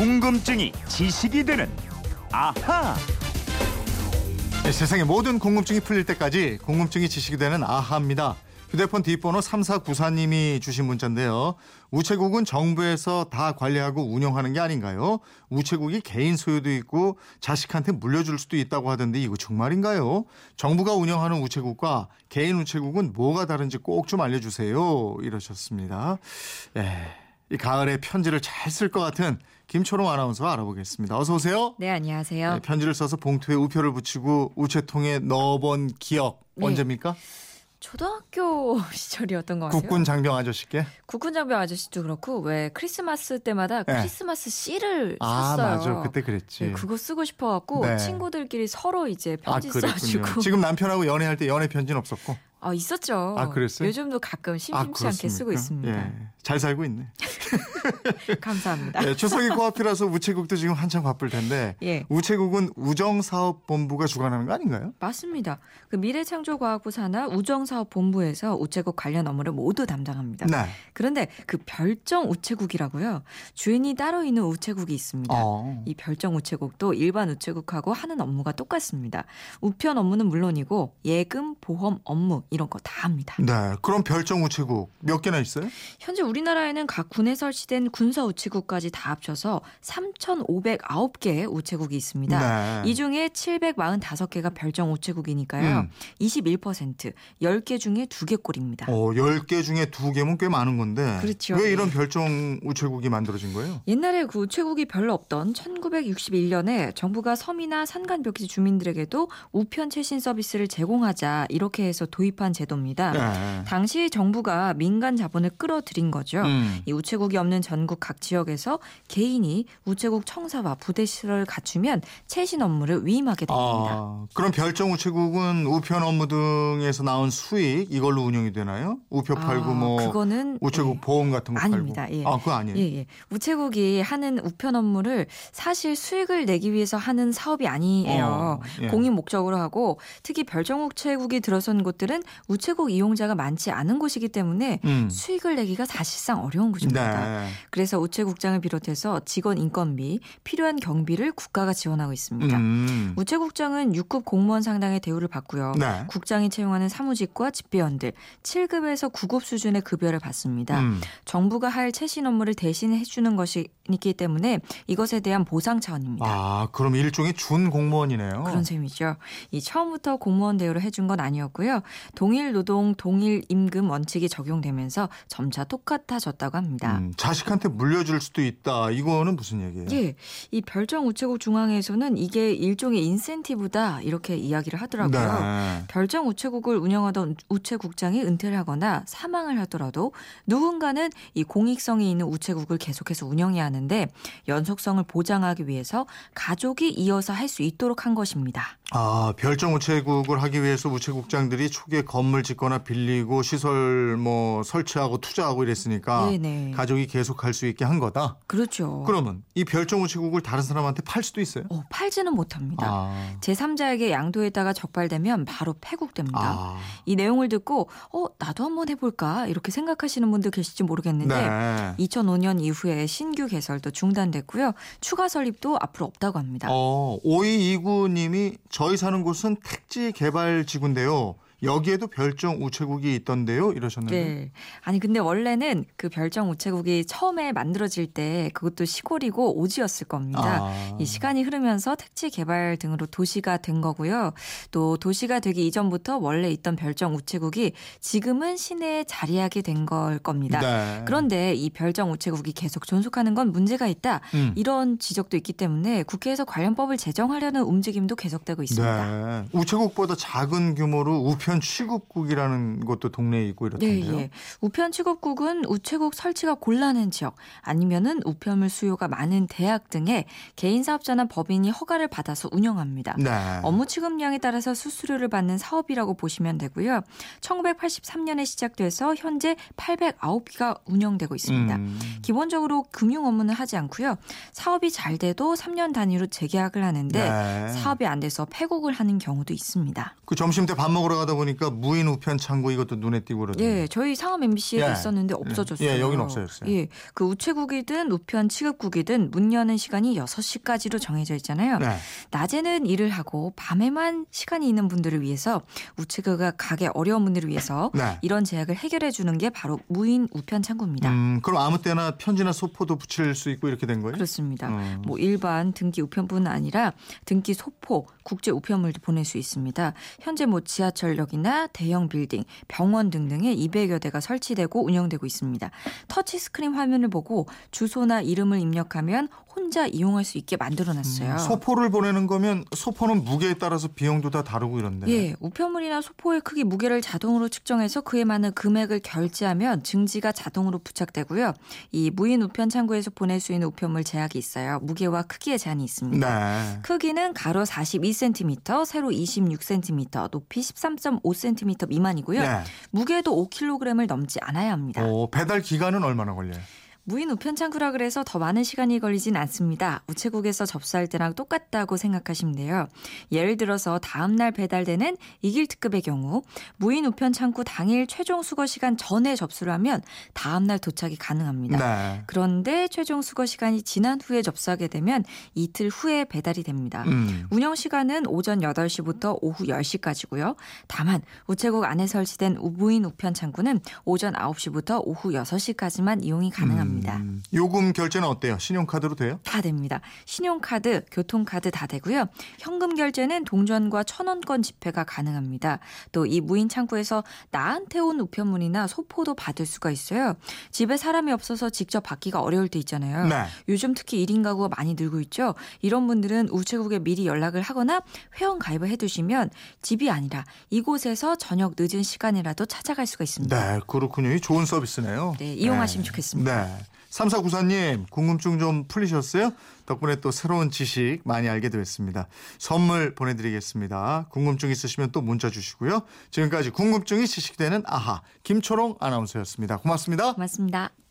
궁금증이 지식이 되는 아하. 네, 세상의 모든 궁금증이 풀릴 때까지 궁금증이 지식이 되는 아하입니다. 휴대폰 뒷번호 3494님이 주신 문자인데요. 우체국은 정부에서 다 관리하고 운영하는 게 아닌가요? 우체국이 개인 소유도 있고 자식한테 물려줄 수도 있다고 하던데 이거 정말인가요? 정부가 운영하는 우체국과 개인 우체국은 뭐가 다른지 꼭 좀 알려주세요. 이러셨습니다. 예, 이 가을에 편지를 잘 쓸 것 같은 김초롱 아나운서 알아보겠습니다. 어서 오세요. 네, 안녕하세요. 네, 편지를 써서 봉투에 우표를 붙이고 우체통에 넣어본 기억 네. 언제입니까? 초등학교 시절이었던 것 같아요. 국군 장병 아저씨께. 국군 장병 아저씨도 그렇고 왜 크리스마스 때마다 네. 크리스마스 씨를 아 샀어요. 맞아 그때 그랬지. 네, 그거 쓰고 싶어 갖고 네. 친구들끼리 서로 이제 아 편지 그랬군요. 써주고 지금 남편하고 연애할 때 연애 편지는 없었고. 아 있었죠. 아, 그랬어요? 요즘도 가끔 심심치 않게 쓰고? 있습니다. 예, 잘 살고 있네. 감사합니다. 예, 추석이 코앞이라서 우체국도 지금 한참 바쁠 텐데 예. 우체국은 우정사업본부가 주관하는 거 아닌가요? 맞습니다. 그 미래창조과학부 산하 우정사업본부에서 우체국 관련 업무를 모두 담당합니다. 네. 그런데 그 별정 우체국이라고요. 주인이 따로 있는 우체국이 있습니다. 어. 이 별정 우체국도 일반 우체국하고 하는 업무가 똑같습니다. 우편 업무는 물론이고 예금, 보험 업무 이런 거 다 합니다. 네. 그럼 별정 우체국 몇 개나 있어요? 현재 우리나라에는 각 군에 설치된 군사 우체국까지 다 합쳐서 3,509개의 우체국이 있습니다. 네. 이 중에 745개가 별정 우체국이니까요. 음. 21% 10개 중에 2개 꼴입니다. 어, 10개 중에 2개면 꽤 많은 건데 그렇죠. 왜 예. 이런 별정 우체국이 만들어진 거예요? 옛날에 그 우체국이 별로 없던 1961년에 정부가 섬이나 산간 벽지 주민들에게도 우편 최신 서비스를 제공하자 이렇게 해서 도입 한 제도입니다. 네. 당시 정부가 민간 자본을 끌어들인 거죠. 음. 이 우체국이 없는 전국 각 지역에서 개인이 우체국 청사와 부대 시설을 갖추면 최신 업무를 위임하게 됩니다. 아, 그럼 별정 우체국은 우편 업무 등에서 나온 수익 이걸로 운영이 되나요? 우표 팔고 아, 뭐 그거는 우체국 예. 보험 같은 거 아닙니다. 팔고. 예. 아, 그거 아니에요. 예, 예. 우체국이 하는 우편 업무를 사실 수익을 내기 위해서 하는 사업이 아니에요. 어, 예. 공익 목적으로 하고 특히 별정 우체국이 들어선 곳들은 우체국 이용자가 많지 않은 곳이기 때문에 음. 수익을 내기가 사실상 어려운 구조입니다. 네. 그래서 우체국장을 비롯해서 직원 인건비, 필요한 경비를 국가가 지원하고 있습니다. 음. 우체국장은 6급 공무원 상당의 대우를 받고요. 네. 국장이 채용하는 사무직과 집배원들 7급에서 9급 수준의 급여를 받습니다. 음. 정부가 할 최신 업무를 대신 해주는 것이기 때문에 이것에 대한 보상 차원입니다. 아, 그럼 일종의 준 공무원이네요. 그런 셈이죠. 이 처음부터 공무원 대우를 해준 건 아니었고요. 동일 노동, 동일 임금 원칙이 적용되면서 점차 똑같아졌다고 합니다. 음, 자식한테 물려줄 수도 있다. 이거는 무슨 얘기예요? 예, 이 별정 우체국 중앙에서는 이게 일종의 인센티브다 이렇게 이야기를 하더라고요. 네. 별정 우체국을 운영하던 우체국장이 은퇴를 하거나 사망을 하더라도 누군가는 이 공익성이 있는 우체국을 계속해서 운영해야 하는데 연속성을 보장하기 위해서 가족이 이어서 할 수 있도록 한 것입니다. 아, 별정 우체국을 하기 위해서 우체국장들이 초기에 건물 짓거나 빌리고 시설 뭐 설치하고 투자하고 이랬으니까 네네. 가족이 계속 할 수 있게 한 거다. 그렇죠. 그러면 이 별정 우체국을 다른 사람한테 팔 수도 있어요? 어, 팔지는 못합니다. 아. 제3자에게 양도했다가 적발되면 바로 폐국됩니다. 아. 이 내용을 듣고 어 나도 한번 해볼까 이렇게 생각하시는 분들 계실지 모르겠는데 네. 2005년 이후에 신규 개설도 중단됐고요. 추가 설립도 앞으로 없다고 합니다. 어, 5229님이 저희 사는 곳은 택지 개발 지구인데요. 여기에도 별정 우체국이 있던데요. 이러셨는데. 네. 아니 근데 원래는 그 별정 우체국이 처음에 만들어질 때 그것도 시골이고 오지였을 겁니다. 아. 이 시간이 흐르면서 택지 개발 등으로 도시가 된 거고요. 또 도시가 되기 이전부터 원래 있던 별정 우체국이 지금은 시내에 자리하게 된 걸 겁니다. 네. 그런데 이 별정 우체국이 계속 존속하는 건 문제가 있다. 음. 이런 지적도 있기 때문에 국회에서 관련 법을 제정하려는 움직임도 계속되고 있습니다. 네. 우체국보다 작은 규모로 우편 취급국이라는 것도 동네에 있고 네, 이렇던데요. 예. 우편 취급국은 우체국 설치가 곤란한 지역 아니면은 우편물 수요가 많은 대학 등에 개인 사업자나 법인이 허가를 받아서 운영합니다. 네. 업무 취급량에 따라서 수수료를 받는 사업이라고 보시면 되고요. 1983년에 시작돼서 현재 809기가 운영되고 있습니다. 음. 기본적으로 금융 업무는 하지 않고요. 사업이 잘 돼도 3년 단위로 재계약을 하는데 네. 사업이 안 돼서 폐국을 하는 경우도 있습니다. 그 점심 때 밥 먹으러 가다 보니까 무인 우편 창구 이것도 눈에 띄고 그러더라고요. 예, 저희 상암 MBC에도 예. 있었는데 없어졌어요. 예, 여긴 없어졌어요. 예, 그 우체국이든 우편 취급국이든 문 여는 시간이 6시까지로 정해져 있잖아요. 네. 낮에는 일을 하고 밤에만 시간이 있는 분들을 위해서 우체국가 가기 어려운 분들을 위해서 네. 이런 제약을 해결해 주는 게 바로 무인 우편 창구입니다. 음, 그럼 아무 때나 편지나 소포도 붙일 수 있고 이렇게 된 거예요? 그렇습니다. 음. 뭐 일반 등기 우편뿐 아니라 등기 소포, 국제 우편물도 보낼 수 있습니다. 현재 뭐 지하철역이나 대형 빌딩, 병원 등등에 200여 대가 설치되고 운영되고 있습니다. 터치 스크린 화면을 보고 주소나 이름을 입력하면 혼자 이용할 수 있게 만들어 놨어요. 음, 소포를 보내는 거면 소포는 무게에 따라서 비용도 다 다르고 이런데. 예, 우편물이나 소포의 크기, 무게를 자동으로 측정해서 그에 맞는 금액을 결제하면 증지가 자동으로 부착되고요. 이 무인 우편 창구에서 보낼 수 있는 우편물 제약이 있어요. 무게와 크기의 제한이 있습니다. 네. 크기는 가로 42cm, 세로 26cm, 높이 13.5cm 미만이고요. 네. 무게도 5kg을 넘지 않아야 합니다. 어, 배달 기간은 얼마나 걸려요? 무인 우편 창구라 그래서 더 많은 시간이 걸리진 않습니다. 우체국에서 접수할 때랑 똑같다고 생각하시면 돼요. 예를 들어서 다음 날 배달되는 이길 특급의 경우 무인 우편 창구 당일 최종 수거 시간 전에 접수를 하면 다음 날 도착이 가능합니다. 네. 그런데 최종 수거 시간이 지난 후에 접수하게 되면 이틀 후에 배달이 됩니다. 음. 운영 시간은 오전 8시부터 오후 10시까지고요. 다만 우체국 안에 설치된 무인 우편 창구는 오전 9시부터 오후 6시까지만 이용이 가능합니다. 음, 요금 결제는 어때요? 신용카드로 돼요? 다 됩니다. 신용카드, 교통카드 다 되고요. 현금 결제는 동전과 천 원권 지폐가 가능합니다. 또 이 무인 창구에서 나한테 온 우편물이나 소포도 받을 수가 있어요. 집에 사람이 없어서 직접 받기가 어려울 때 있잖아요. 네. 요즘 특히 1인 가구가 많이 늘고 있죠. 이런 분들은 우체국에 미리 연락을 하거나 회원 가입을 해두시면 집이 아니라 이곳에서 저녁 늦은 시간이라도 찾아갈 수가 있습니다. 네, 그렇군요. 이 좋은 서비스네요. 네, 이용하시면 좋겠습니다. 네. 3494님, 궁금증 좀 풀리셨어요? 덕분에 또 새로운 지식 많이 알게 됐습니다. 선물 보내드리겠습니다. 궁금증 있으시면 또 문자 주시고요. 지금까지 궁금증이 지식되는 아하, 김초롱 아나운서였습니다. 고맙습니다. 고맙습니다.